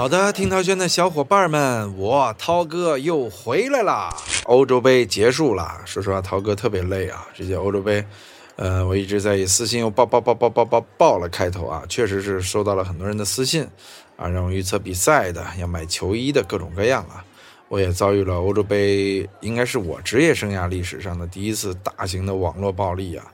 好的，听涛轩的小伙伴们，我涛哥又回来啦！欧洲杯结束了，说实话，涛哥特别累啊。这届欧洲杯，呃，我一直在以私信又爆爆爆爆爆爆爆了开头啊，确实是收到了很多人的私信啊，让我预测比赛的，要买球衣的各种各样啊。我也遭遇了欧洲杯，应该是我职业生涯历史上的第一次大型的网络暴力啊，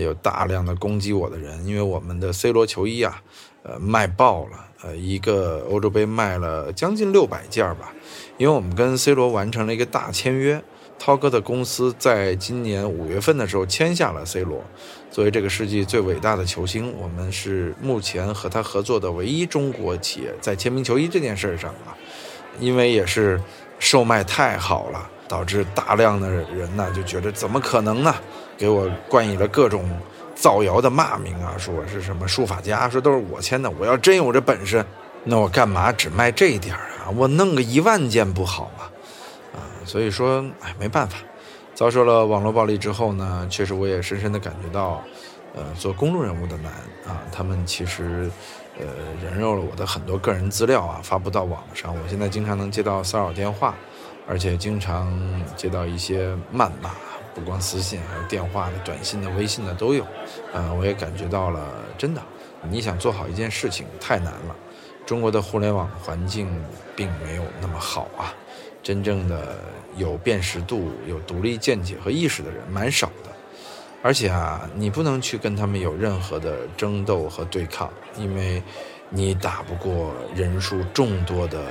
有大量的攻击我的人，因为我们的 C 罗球衣啊，呃，卖爆了。呃，一个欧洲杯卖了将近六百件吧，因为我们跟 C 罗完成了一个大签约，涛哥的公司在今年五月份的时候签下了 C 罗，作为这个世纪最伟大的球星，我们是目前和他合作的唯一中国企业，在签名球衣这件事上啊，因为也是售卖太好了，导致大量的人呢就觉得怎么可能呢，给我冠以了各种。造谣的骂名啊，说我是什么书法家，说都是我签的。我要真有这本事，那我干嘛只卖这一点啊？我弄个一万件不好吗？啊，所以说，哎，没办法，遭受了网络暴力之后呢，确实我也深深的感觉到，呃，做公众人物的难啊。他们其实，呃，人肉了我的很多个人资料啊，发布到网上。我现在经常能接到骚扰电话，而且经常接到一些谩骂。不光私信，还有电话的、短信的、微信的都有。嗯，我也感觉到了，真的，你想做好一件事情太难了。中国的互联网环境并没有那么好啊，真正的有辨识度、有独立见解和意识的人蛮少的。而且啊，你不能去跟他们有任何的争斗和对抗，因为你打不过人数众多的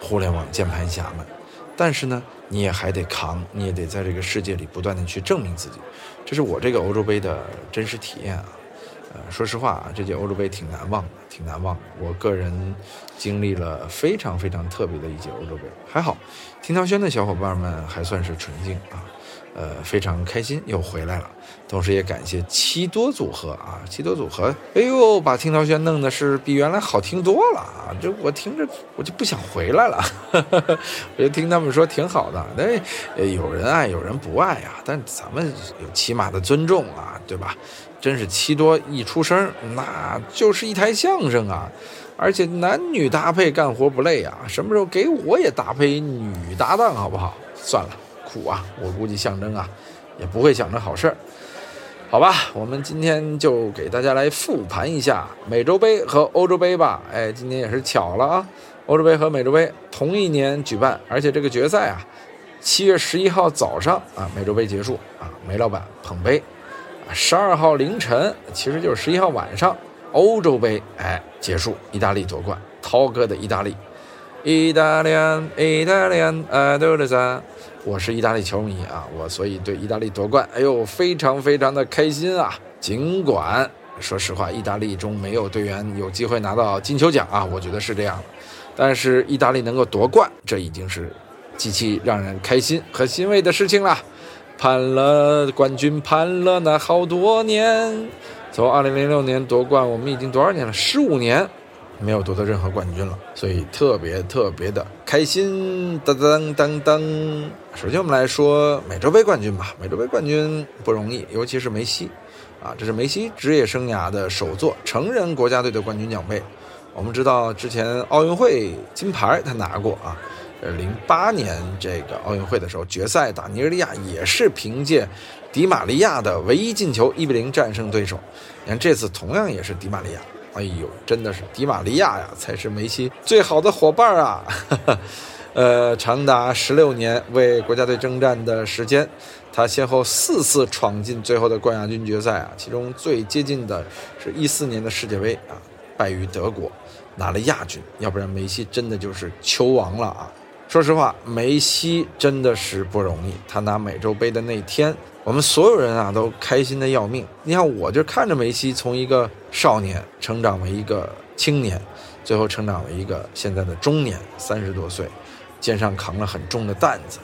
互联网键盘侠们。但是呢，你也还得扛，你也得在这个世界里不断的去证明自己，这是我这个欧洲杯的真实体验啊。呃，说实话啊，这届欧洲杯挺难忘的，挺难忘的。我个人经历了非常非常特别的一届欧洲杯，还好，听涛轩的小伙伴们还算是纯净啊。呃，非常开心又回来了，同时也感谢七多组合啊，七多组合，哎呦，把听涛轩弄的是比原来好听多了啊！这我听着我就不想回来了，我就听他们说挺好的，那有人爱有人不爱啊，但咱们有起码的尊重啊，对吧？真是七多一出声，那就是一台相声啊，而且男女搭配干活不累啊，什么时候给我也搭配女搭档好不好？算了。苦啊！我估计象征啊，也不会想着好事儿，好吧？我们今天就给大家来复盘一下美洲杯和欧洲杯吧。哎，今年也是巧了啊，欧洲杯和美洲杯同一年举办，而且这个决赛啊，七月十一号早上啊，美洲杯结束啊，梅老板捧杯，十二号凌晨，其实就是十一号晚上，欧洲杯哎结束，意大利夺冠，涛哥的意大利，意大利，意大利，爱豆的赞。我是意大利球迷啊，我所以对意大利夺冠，哎呦，非常非常的开心啊！尽管说实话，意大利中没有队员有机会拿到金球奖啊，我觉得是这样的。但是意大利能够夺冠，这已经是极其让人开心和欣慰的事情了。盼了冠军，盼了那好多年，从2006年夺冠，我们已经多少年了？十五年。没有夺得任何冠军了，所以特别特别的开心。当当当当！首先我们来说美洲杯冠军吧。美洲杯冠军不容易，尤其是梅西，啊，这是梅西职业生涯的首座成人国家队的冠军奖杯。我们知道之前奥运会金牌他拿过啊，呃，零八年这个奥运会的时候决赛打尼日利亚也是凭借迪玛利亚的唯一进球一比零战胜对手。你看这次同样也是迪玛利亚。哎呦，真的是迪玛利亚呀，才是梅西最好的伙伴啊！呃，长达十六年为国家队征战的时间，他先后四次闯进最后的冠亚军决赛啊，其中最接近的是一四年的世界杯啊，败于德国，拿了亚军。要不然梅西真的就是球王了啊！说实话，梅西真的是不容易。他拿美洲杯的那天，我们所有人啊都开心的要命。你看，我就看着梅西从一个少年成长为一个青年，最后成长为一个现在的中年，三十多岁，肩上扛了很重的担子，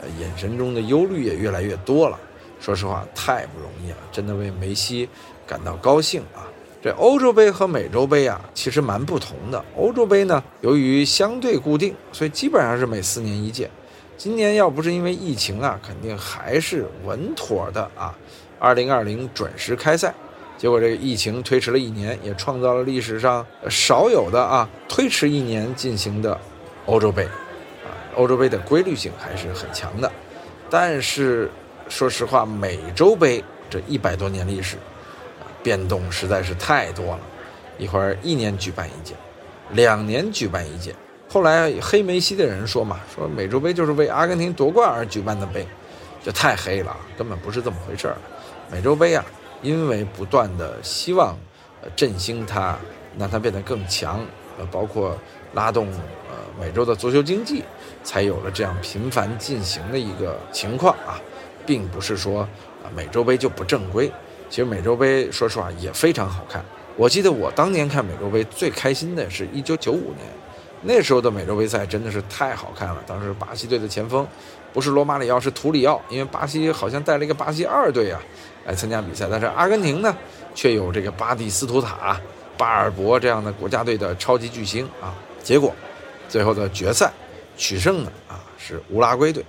呃，眼神中的忧虑也越来越多了。说实话，太不容易了，真的为梅西感到高兴啊！这欧洲杯和美洲杯啊，其实蛮不同的。欧洲杯呢，由于相对固定，所以基本上是每四年一届。今年要不是因为疫情啊，肯定还是稳妥的啊。二零二零准时开赛，结果这个疫情推迟了一年，也创造了历史上少有的啊推迟一年进行的欧洲杯，啊，欧洲杯的规律性还是很强的。但是说实话，美洲杯这一百多年历史，变动实在是太多了，一会儿一年举办一届，两年举办一届。后来黑梅西的人说嘛，说美洲杯就是为阿根廷夺冠而举办的杯，这太黑了，根本不是这么回事儿。美洲杯啊，因为不断的希望，振兴它，让它变得更强，呃，包括拉动呃美洲的足球经济，才有了这样频繁进行的一个情况啊，并不是说啊美洲杯就不正规。其实美洲杯说实话也非常好看。我记得我当年看美洲杯最开心的是一九九五年。那时候的美洲杯赛真的是太好看了。当时巴西队的前锋不是罗马里奥，是图里奥，因为巴西好像带了一个巴西二队啊来参加比赛。但是阿根廷呢，却有这个巴蒂斯图塔、巴尔博这样的国家队的超级巨星啊。结果最后的决赛取胜的啊是乌拉圭队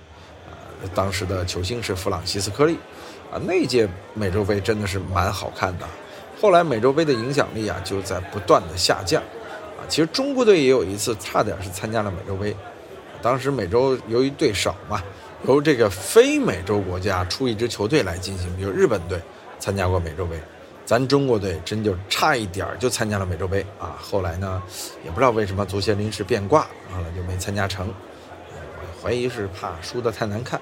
啊，当时的球星是弗朗西斯科利啊。那届美洲杯真的是蛮好看的。后来美洲杯的影响力啊就在不断的下降。啊其实中国队也有一次差点是参加了美洲杯，当时美洲由于队少嘛，由这个非美洲国家出一支球队来进行，比如日本队参加过美洲杯，咱中国队真就差一点就参加了美洲杯啊。后来呢，也不知道为什么足协临时变卦，后来就没参加成。我怀疑是怕输得太难看，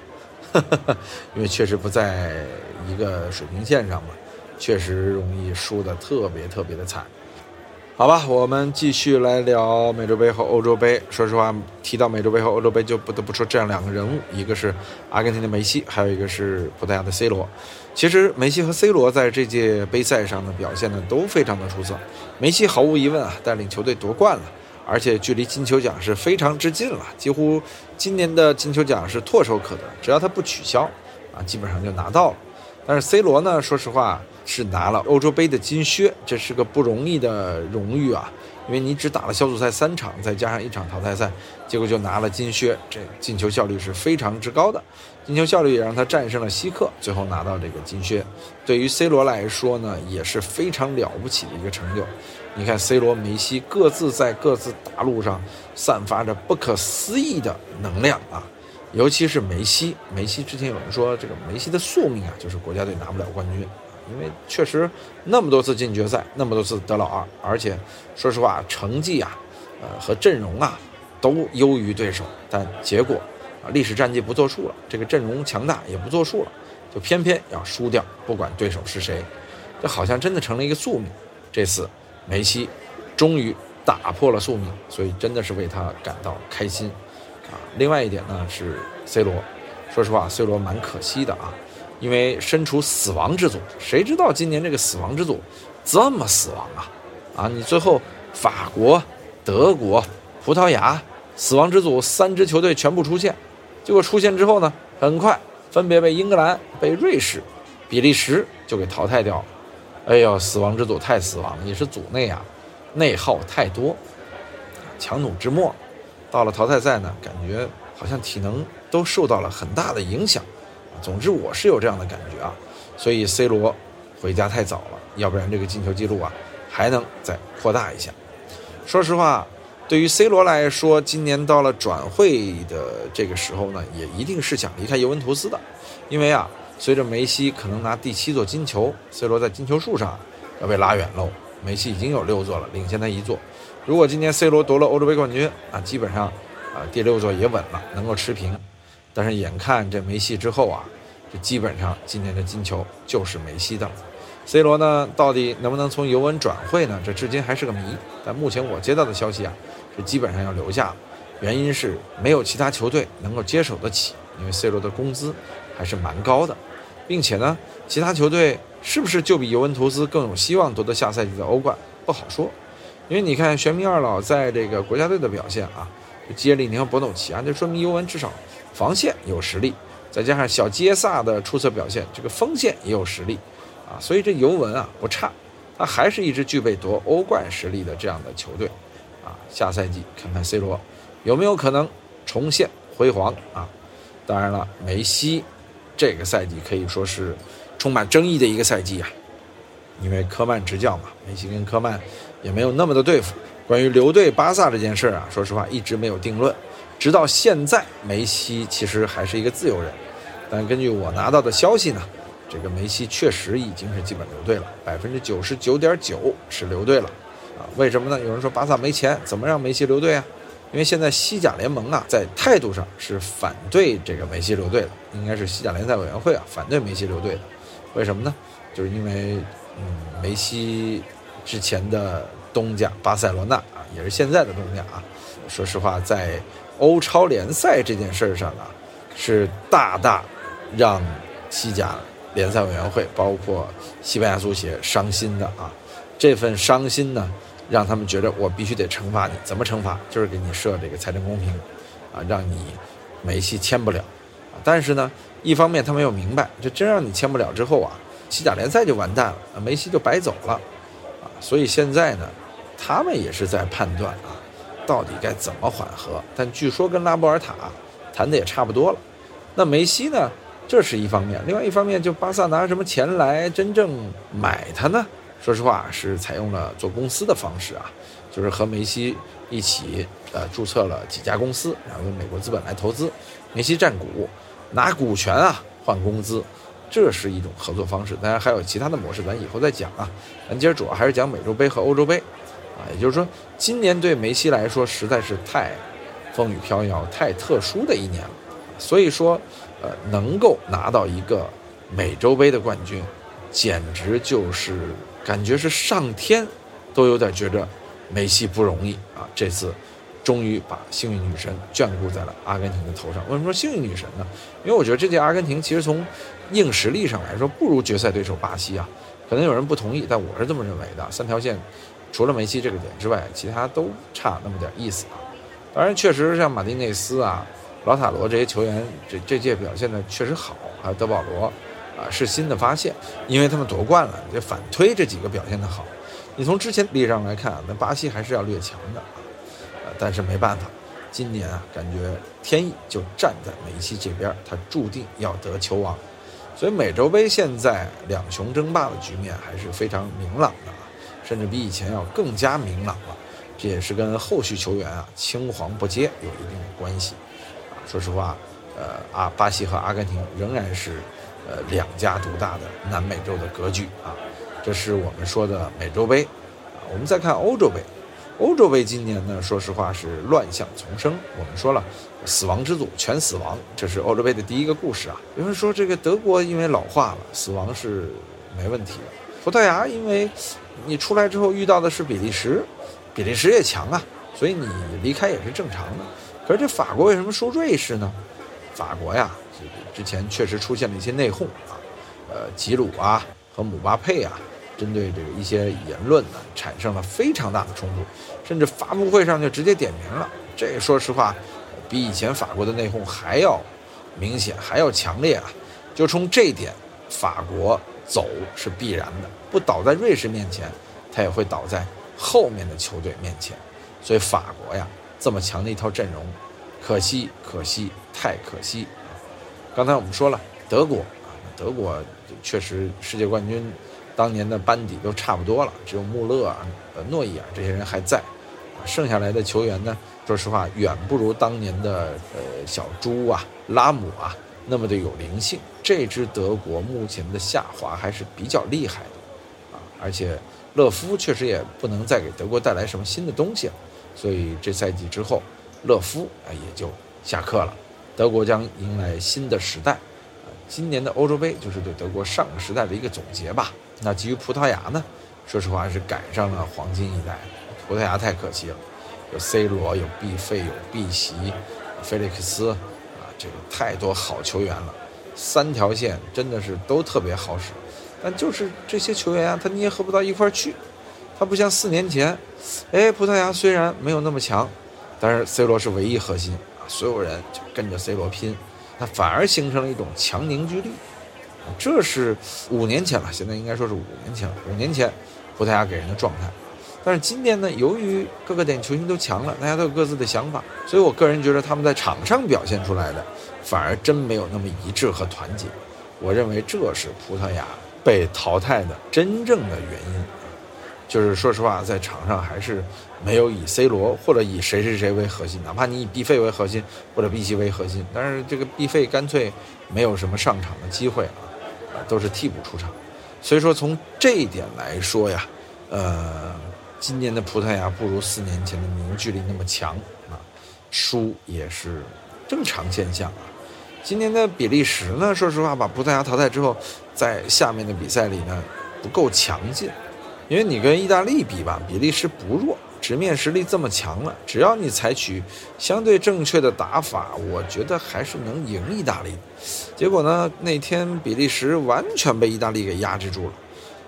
因为确实不在一个水平线上嘛，确实容易输得特别特别的惨。好吧，我们继续来聊美洲杯和欧洲杯。说实话，提到美洲杯和欧洲杯，就不得不说这样两个人物，一个是阿根廷的梅西，还有一个是葡萄牙的 C 罗。其实梅西和 C 罗在这届杯赛上的表现呢，都非常的出色。梅西毫无疑问啊，带领球队夺冠了，而且距离金球奖是非常之近了，几乎今年的金球奖是唾手可得，只要他不取消啊，基本上就拿到了。但是 C 罗呢，说实话。是拿了欧洲杯的金靴，这是个不容易的荣誉啊！因为你只打了小组赛三场，再加上一场淘汰赛，结果就拿了金靴，这进球效率是非常之高的。进球效率也让他战胜了希克，最后拿到这个金靴。对于 C 罗来说呢，也是非常了不起的一个成就。你看 C 罗、梅西各自在各自大陆上散发着不可思议的能量啊！尤其是梅西，梅西之前有人说这个梅西的宿命啊，就是国家队拿不了冠军。因为确实那么多次进决赛，那么多次得老二，而且说实话，成绩啊，呃和阵容啊都优于对手，但结果啊历史战绩不作数了，这个阵容强大也不作数了，就偏偏要输掉，不管对手是谁，这好像真的成了一个宿命。这次梅西终于打破了宿命，所以真的是为他感到开心啊。另外一点呢是 C 罗，说实话，C 罗蛮可惜的啊。因为身处死亡之组，谁知道今年这个死亡之组这么死亡啊？啊，你最后法国、德国、葡萄牙死亡之组三支球队全部出现，结果出现之后呢，很快分别被英格兰、被瑞士、比利时就给淘汰掉了。哎呦，死亡之组太死亡了，也是组内啊内耗太多，强弩之末，到了淘汰赛呢，感觉好像体能都受到了很大的影响。总之我是有这样的感觉啊，所以 C 罗回家太早了，要不然这个进球记录啊还能再扩大一下。说实话，对于 C 罗来说，今年到了转会的这个时候呢，也一定是想离开尤文图斯的，因为啊，随着梅西可能拿第七座金球，C 罗在金球数上要被拉远喽。梅西已经有六座了，领先他一座。如果今年 C 罗夺了欧洲杯冠军啊，基本上啊第六座也稳了，能够持平。但是眼看这梅西之后啊，基本上今年的金球就是梅西的。C 罗呢，到底能不能从尤文转会呢？这至今还是个谜。但目前我接到的消息啊，是基本上要留下，原因是没有其他球队能够接手得起，因为 C 罗的工资还是蛮高的，并且呢，其他球队是不是就比尤文图斯更有希望夺得下赛季的欧冠不好说。因为你看玄冥二老在这个国家队的表现啊，接力宁和博努奇啊，这说明尤文至少。防线有实力，再加上小杰萨的出色表现，这个锋线也有实力，啊，所以这尤文啊不差，他还是一支具备夺欧冠实力的这样的球队，啊，下赛季看看 C 罗有没有可能重现辉煌啊？当然了，梅西这个赛季可以说是充满争议的一个赛季啊。因为科曼执教嘛，梅西跟科曼也没有那么的对付。关于留队巴萨这件事儿啊，说实话一直没有定论，直到现在，梅西其实还是一个自由人。但根据我拿到的消息呢，这个梅西确实已经是基本留队了，百分之九十九点九是留队了。啊，为什么呢？有人说巴萨没钱，怎么让梅西留队啊？因为现在西甲联盟啊，在态度上是反对这个梅西留队的，应该是西甲联赛委员会啊反对梅西留队的。为什么呢？就是因为，嗯，梅西之前的。东家巴塞罗那啊，也是现在的东家啊。说实话，在欧超联赛这件事上啊，是大大让西甲联赛委员会，包括西班牙足协伤心的啊。这份伤心呢，让他们觉得我必须得惩罚你。怎么惩罚？就是给你设这个财政公平啊，让你梅西签不了。啊但是呢，一方面他们又明白，这真让你签不了之后啊，西甲联赛就完蛋了，梅西就白走了啊。所以现在呢。他们也是在判断啊，到底该怎么缓和。但据说跟拉波尔塔谈的也差不多了。那梅西呢？这是一方面，另外一方面就巴萨拿什么钱来真正买他呢？说实话是采用了做公司的方式啊，就是和梅西一起呃注册了几家公司，然后用美国资本来投资，梅西占股，拿股权啊换工资，这是一种合作方式。当然还有其他的模式，咱以后再讲啊。咱今儿主要还是讲美洲杯和欧洲杯。啊，也就是说，今年对梅西来说实在是太风雨飘摇、太特殊的一年了。所以说，呃，能够拿到一个美洲杯的冠军，简直就是感觉是上天都有点觉着梅西不容易啊。这次终于把幸运女神眷顾在了阿根廷的头上。为什么说幸运女神呢？因为我觉得这届阿根廷其实从硬实力上来说不如决赛对手巴西啊。可能有人不同意，但我是这么认为的。三条线。除了梅西这个点之外，其他都差那么点意思啊。当然，确实像马丁内斯啊、老塔罗这些球员，这这届表现的确实好。还有德保罗啊，是新的发现，因为他们夺冠了，这反推这几个表现的好。你从之前历史上来看，那巴西还是要略强的啊。但是没办法，今年啊，感觉天意就站在梅西这边，他注定要得球王。所以美洲杯现在两雄争霸的局面还是非常明朗的。甚至比以前要更加明朗了，这也是跟后续球员啊青黄不接有一定的关系。说实话，呃，阿巴西和阿根廷仍然是呃两家独大的南美洲的格局啊。这是我们说的美洲杯啊。我们再看欧洲杯，欧洲杯今年呢，说实话是乱象丛生。我们说了，死亡之组全死亡，这是欧洲杯的第一个故事啊。有人说这个德国因为老化了，死亡是没问题的。葡萄牙因为你出来之后遇到的是比利时，比利时也强啊，所以你离开也是正常的。可是这法国为什么输瑞士呢？法国呀，之前确实出现了一些内讧啊，呃，吉鲁啊和姆巴佩啊，针对这个一些言论呢，产生了非常大的冲突，甚至发布会上就直接点名了。这说实话，比以前法国的内讧还要明显，还要强烈啊！就冲这一点，法国走是必然的。不倒在瑞士面前，他也会倒在后面的球队面前。所以法国呀，这么强的一套阵容，可惜，可惜，太可惜。刚才我们说了，德国啊，德国确实世界冠军当年的班底都差不多了，只有穆勒啊、呃诺伊尔这些人还在，啊剩下来的球员呢，说实话远不如当年的呃小猪啊、拉姆啊那么的有灵性。这支德国目前的下滑还是比较厉害的。啊而且，勒夫确实也不能再给德国带来什么新的东西了，所以这赛季之后，勒夫啊也就下课了。德国将迎来新的时代，啊，今年的欧洲杯就是对德国上个时代的一个总结吧。那基于葡萄牙呢，说实话是赶上了黄金一代，葡萄牙太可惜了，有 C 罗，有 B 费，有 B 席，菲利克斯，啊，这个太多好球员了，三条线真的是都特别好使。但就是这些球员啊，他捏合不到一块儿去，他不像四年前，哎，葡萄牙虽然没有那么强，但是 C 罗是唯一核心啊，所有人就跟着 C 罗拼，那反而形成了一种强凝聚力，这是五年前了，现在应该说是五年前了，五年前葡萄牙给人的状态，但是今年呢，由于各个点球星都强了，大家都有各自的想法，所以我个人觉得他们在场上表现出来的，反而真没有那么一致和团结，我认为这是葡萄牙。被淘汰的真正的原因，就是说实话，在场上还是没有以 C 罗或者以谁谁谁为核心，哪怕你以 B 费为核心或者 B 西为核心，但是这个 B 费干脆没有什么上场的机会啊，都是替补出场。所以说从这一点来说呀，呃，今年的葡萄牙不如四年前的凝聚力那么强啊，输也是正常现象啊。今年的比利时呢，说实话把葡萄牙淘汰之后，在下面的比赛里呢不够强劲，因为你跟意大利比吧，比利时不弱，直面实力这么强了，只要你采取相对正确的打法，我觉得还是能赢意大利。结果呢，那天比利时完全被意大利给压制住了。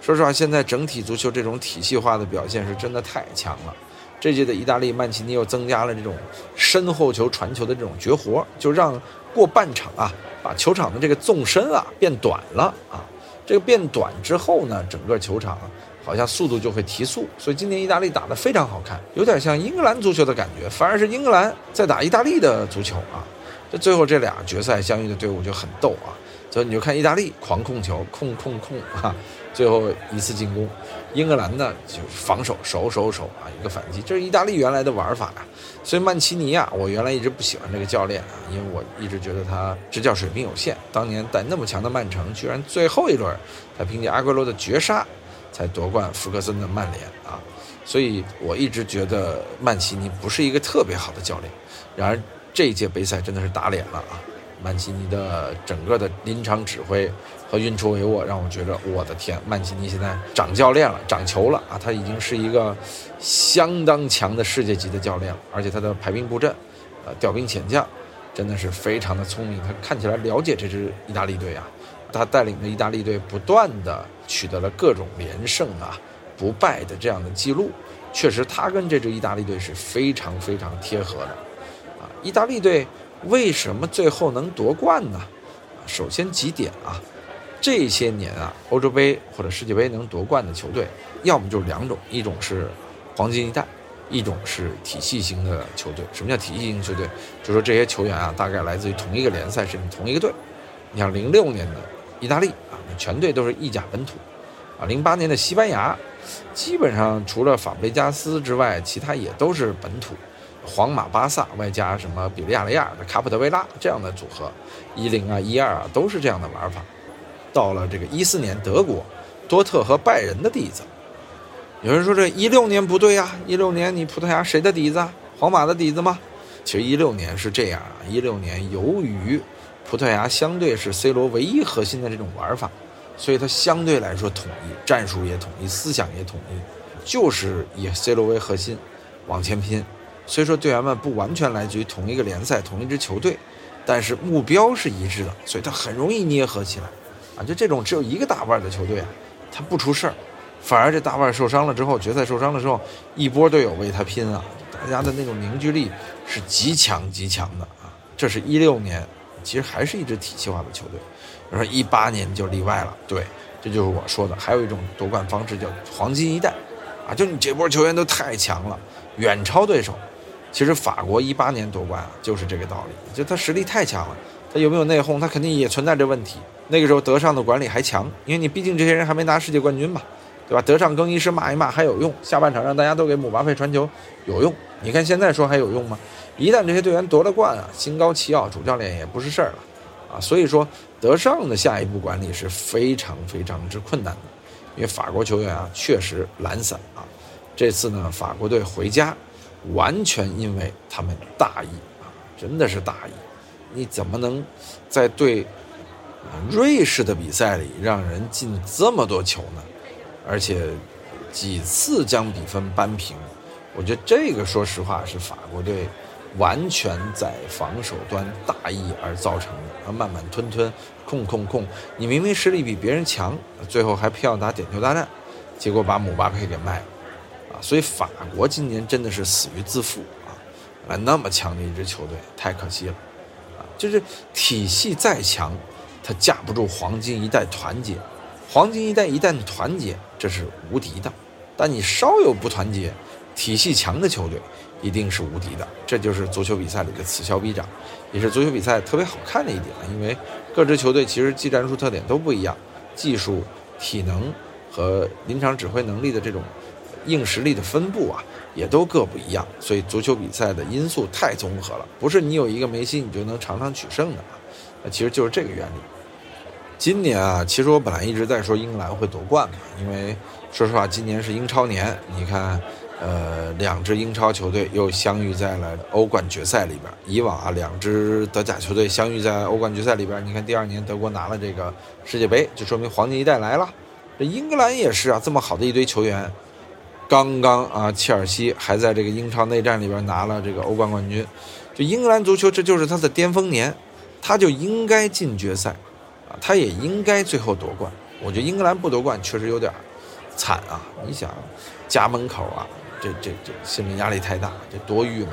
说实话，现在整体足球这种体系化的表现是真的太强了。这届的意大利曼奇尼又增加了这种身后球传球的这种绝活，就让。过半场啊，把球场的这个纵深啊变短了啊，这个变短之后呢，整个球场好像速度就会提速，所以今年意大利打得非常好看，有点像英格兰足球的感觉，反而是英格兰在打意大利的足球啊。这最后这俩决赛相遇的队伍就很逗啊，所以你就看意大利狂控球，控控控啊。最后一次进攻，英格兰呢就防守守守守啊，一个反击，这是意大利原来的玩法呀。所以曼奇尼啊，我原来一直不喜欢这个教练啊，因为我一直觉得他执教水平有限。当年带那么强的曼城，居然最后一轮他凭借阿圭罗的绝杀才夺冠福克森的曼联啊，所以我一直觉得曼奇尼不是一个特别好的教练。然而这一届杯赛真的是打脸了啊！曼奇尼的整个的临场指挥和运筹帷幄，让我觉得我的天，曼奇尼现在长教练了，长球了啊！他已经是一个相当强的世界级的教练了，而且他的排兵布阵，呃，调兵遣将，真的是非常的聪明。他看起来了解这支意大利队啊，他带领的意大利队不断的取得了各种连胜啊，不败的这样的记录，确实他跟这支意大利队是非常非常贴合的啊！意大利队。为什么最后能夺冠呢？首先几点啊，这些年啊，欧洲杯或者世界杯能夺冠的球队，要么就是两种，一种是黄金一代，一种是体系型的球队。什么叫体系型球队？就说这些球员啊，大概来自于同一个联赛，甚至同一个队。你像零六年的意大利，全队都是意甲本土啊。零八年的西班牙，基本上除了法布雷加斯之外，其他也都是本土。皇马、巴萨外加什么比利亚雷亚的卡普特维拉这样的组合，一零啊、一二啊都是这样的玩法。到了这个一四年，德国多特和拜仁的底子。有人说这一六年不对呀，一六年你葡萄牙谁的底子？啊皇马的底子吗？其实一六年是这样啊，一六年由于葡萄牙相对是 C 罗唯一核心的这种玩法，所以它相对来说统一，战术也统一，思想也统一，就是以 C 罗为核心往前拼。虽说队员们不完全来自于同一个联赛、同一支球队，但是目标是一致的，所以他很容易捏合起来。啊，就这种只有一个大腕的球队啊，他不出事儿，反而这大腕受伤了之后，决赛受伤的时候，一波队友为他拼啊，大家的那种凝聚力是极强极强的啊。这是一六年，其实还是一支体系化的球队。比如说一八年就例外了，对，这就是我说的。还有一种夺冠方式叫黄金一代，啊，就你这波球员都太强了，远超对手。其实法国一八年夺冠啊，就是这个道理，就他实力太强了，他有没有内讧，他肯定也存在着问题。那个时候德尚的管理还强，因为你毕竟这些人还没拿世界冠军嘛，对吧？德尚更衣室骂一骂还有用，下半场让大家都给姆巴佩传球有用。你看现在说还有用吗？一旦这些队员夺了冠啊，心高气傲，主教练也不是事儿了啊。所以说德尚的下一步管理是非常非常之困难的，因为法国球员啊确实懒散啊。这次呢，法国队回家。完全因为他们大意啊，真的是大意。你怎么能在对瑞士的比赛里让人进这么多球呢？而且几次将比分扳平，我觉得这个说实话是法国队完全在防守端大意而造成的。慢慢吞吞，控控控，你明明实力比别人强，最后还偏要打点球大战，结果把姆巴佩给卖了。啊所以法国今年真的是死于自负啊！啊，那么强的一支球队，太可惜了啊！就是体系再强，它架不住黄金一代团结。黄金一代一旦团结，这是无敌的。但你稍有不团结，体系强的球队一定是无敌的。这就是足球比赛里的此消彼长，也是足球比赛特别好看的一点。因为各支球队其实技战术特点都不一样，技术体能和临场指挥能力的这种硬实力的分布啊，也都各不一样。所以足球比赛的因素太综合了，不是你有一个梅西你就能场场取胜的啊。那其实就是这个原理。今年啊，其实我本来一直在说英格兰会夺冠嘛，因为说实话，今年是英超年，你看。呃，两支英超球队又相遇在了欧冠决赛里边。以往啊，两支德甲球队相遇在欧冠决赛里边，你看第二年德国拿了这个世界杯，就说明黄金一代来了。这英格兰也是啊，这么好的一堆球员，刚刚啊，切尔西还在这个英超内战里边拿了这个欧冠冠军。就英格兰足球，这就是他的巅峰年，他就应该进决赛，啊，他也应该最后夺冠。我觉得英格兰不夺冠确实有点惨啊！你想，家门口啊。这这这心理压力太大，这多郁闷！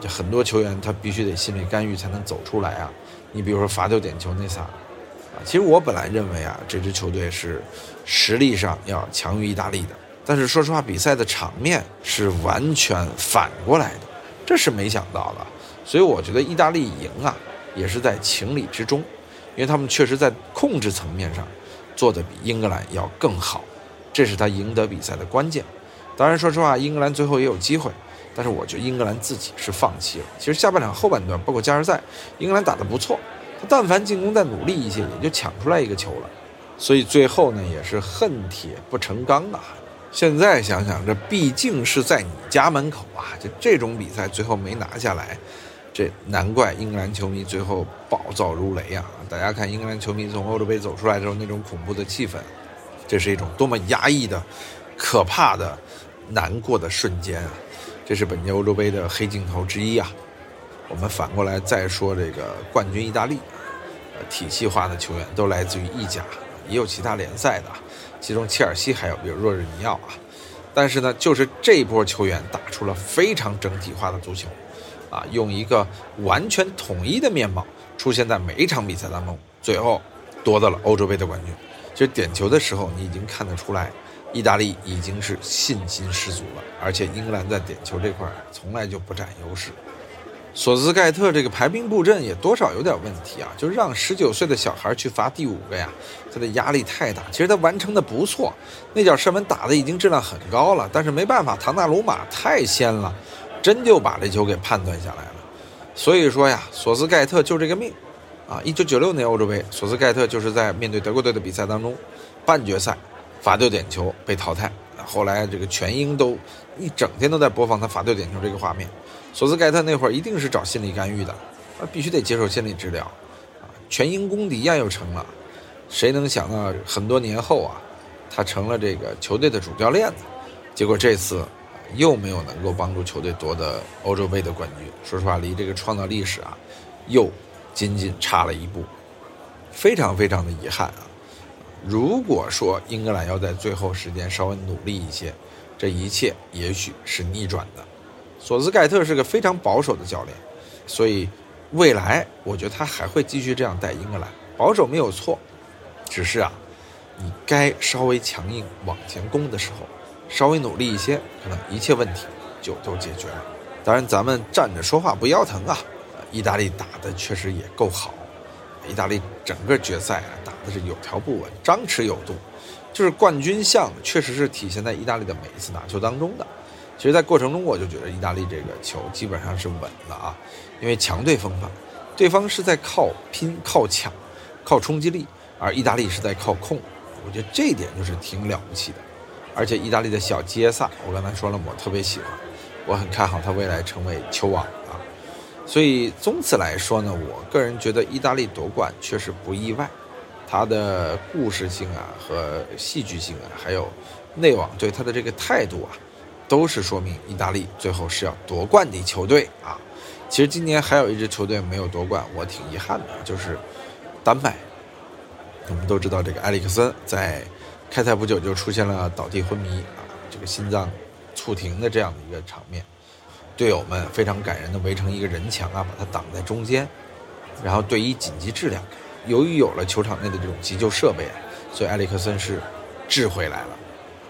这很多球员他必须得心理干预才能走出来啊。你比如说罚丢点球那仨，啊，其实我本来认为啊，这支球队是实力上要强于意大利的，但是说实话，比赛的场面是完全反过来的，这是没想到的。所以我觉得意大利赢啊，也是在情理之中，因为他们确实在控制层面上做的比英格兰要更好，这是他赢得比赛的关键。当然，说实话，英格兰最后也有机会，但是我觉得英格兰自己是放弃了。其实下半场后半段，包括加时赛，英格兰打得不错，他但凡进攻再努力一些，也就抢出来一个球了。所以最后呢，也是恨铁不成钢啊。现在想想，这毕竟是在你家门口啊，就这种比赛最后没拿下来，这难怪英格兰球迷最后暴躁如雷啊！大家看英格兰球迷从欧洲杯走出来之后那种恐怖的气氛，这是一种多么压抑的、可怕的。难过的瞬间啊，这是本届欧洲杯的黑镜头之一啊。我们反过来再说这个冠军意大利，呃，体系化的球员都来自于意甲，也有其他联赛的，其中切尔西还有，比如若日尼奥啊。但是呢，就是这波球员打出了非常整体化的足球，啊，用一个完全统一的面貌出现在每一场比赛当中，最后夺得了欧洲杯的冠军。其实点球的时候，你已经看得出来。意大利已经是信心十足了，而且英格兰在点球这块从来就不占优势。索斯盖特这个排兵布阵也多少有点问题啊，就让十九岁的小孩去罚第五个呀，他的压力太大。其实他完成的不错，那脚射门打的已经质量很高了，但是没办法，唐纳鲁马太仙了，真就把这球给判断下来了。所以说呀，索斯盖特就这个命啊！一九九六年欧洲杯，索斯盖特就是在面对德国队的比赛当中，半决赛。罚丢点球被淘汰，后来这个全英都一整天都在播放他罚丢点球这个画面。索斯盖特那会儿一定是找心理干预的，啊，必须得接受心理治疗，啊，全英公敌呀又成了。谁能想到很多年后啊，他成了这个球队的主教练呢？结果这次又没有能够帮助球队夺得欧洲杯的冠军。说实话，离这个创造历史啊，又仅仅差了一步，非常非常的遗憾啊。如果说英格兰要在最后时间稍微努力一些，这一切也许是逆转的。索斯盖特是个非常保守的教练，所以未来我觉得他还会继续这样带英格兰。保守没有错，只是啊，你该稍微强硬往前攻的时候，稍微努力一些，可能一切问题就都解决了。当然，咱们站着说话不腰疼啊。意大利打的确实也够好。意大利整个决赛啊是有条不紊、张弛有度，就是冠军相确实是体现在意大利的每一次拿球当中的。其实，在过程中我就觉得意大利这个球基本上是稳了啊，因为强队风范，对方是在靠拼、靠抢、靠冲击力，而意大利是在靠控。我觉得这一点就是挺了不起的。而且意大利的小杰萨，我刚才说了，我特别喜欢，我很看好他未来成为球王啊。所以，从此来说呢，我个人觉得意大利夺冠确实不意外，它的故事性啊和戏剧性啊，还有内网对他的这个态度啊，都是说明意大利最后是要夺冠的球队啊。其实今年还有一支球队没有夺冠，我挺遗憾的，就是丹麦。我们都知道，这个埃里克森在开赛不久就出现了倒地昏迷啊，这个心脏猝停的这样的一个场面。队友们非常感人的围成一个人墙啊，把他挡在中间，然后队医紧急治疗。由于有了球场内的这种急救设备，所以埃里克森是治回来了。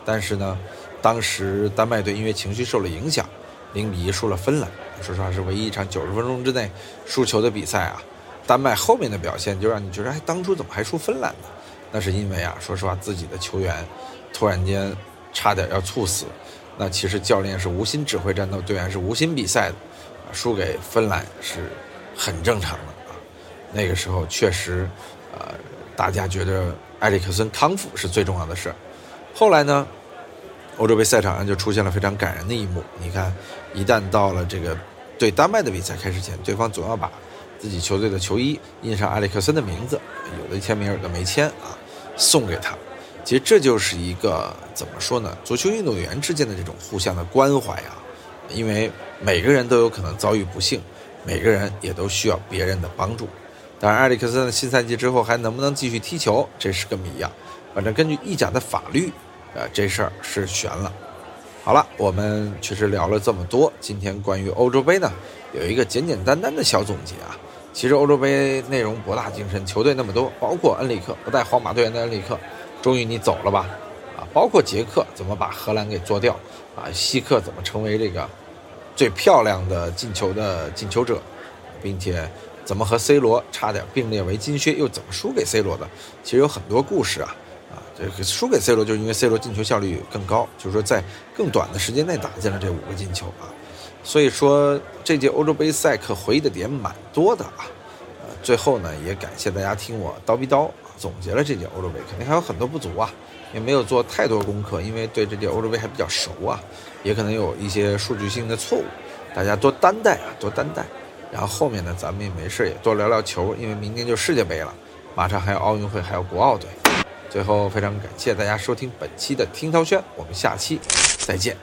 但是呢，当时丹麦队因为情绪受了影响，零比一输了芬兰。说实话，是唯一一场九十分钟之内输球的比赛啊。丹麦后面的表现就让你觉得，哎，当初怎么还输芬兰呢？那是因为啊，说实话，自己的球员突然间差点要猝死，那其实教练是无心指挥战斗，队员是无心比赛的，输给芬兰是很正常的。那个时候确实，呃，大家觉得埃里克森康复是最重要的事儿。后来呢，欧洲杯赛场上就出现了非常感人的一幕。你看，一旦到了这个对丹麦的比赛开始前，对方总要把自己球队的球衣印上埃里克森的名字，有的签名，有的没签啊。送给他，其实这就是一个怎么说呢？足球运动员之间的这种互相的关怀啊，因为每个人都有可能遭遇不幸，每个人也都需要别人的帮助。当然，埃里克森的新赛季之后还能不能继续踢球，这是个谜啊。反正根据意甲的法律，呃，这事儿是悬了。好了，我们确实聊了这么多，今天关于欧洲杯呢，有一个简简单单的小总结啊。其实欧洲杯内容博大精深，球队那么多，包括恩里克不带皇马队员的恩里克，终于你走了吧？啊，包括捷克怎么把荷兰给做掉？啊，希克怎么成为这个最漂亮的进球的进球者，并且怎么和 C 罗差点并列为金靴，又怎么输给 C 罗的？其实有很多故事啊，啊，这个输给 C 罗就是因为 C 罗进球效率更高，就是说在更短的时间内打进了这五个进球啊。所以说，这届欧洲杯赛可回忆的点蛮多的啊。呃，最后呢，也感谢大家听我叨逼叨，总结了这届欧洲杯，肯定还有很多不足啊，也没有做太多功课，因为对这届欧洲杯还比较熟啊，也可能有一些数据性的错误，大家多担待啊，多担待。然后后面呢，咱们也没事也多聊聊球，因为明年就世界杯了，马上还有奥运会，还有国奥队。最后非常感谢大家收听本期的听涛轩，我们下期再见。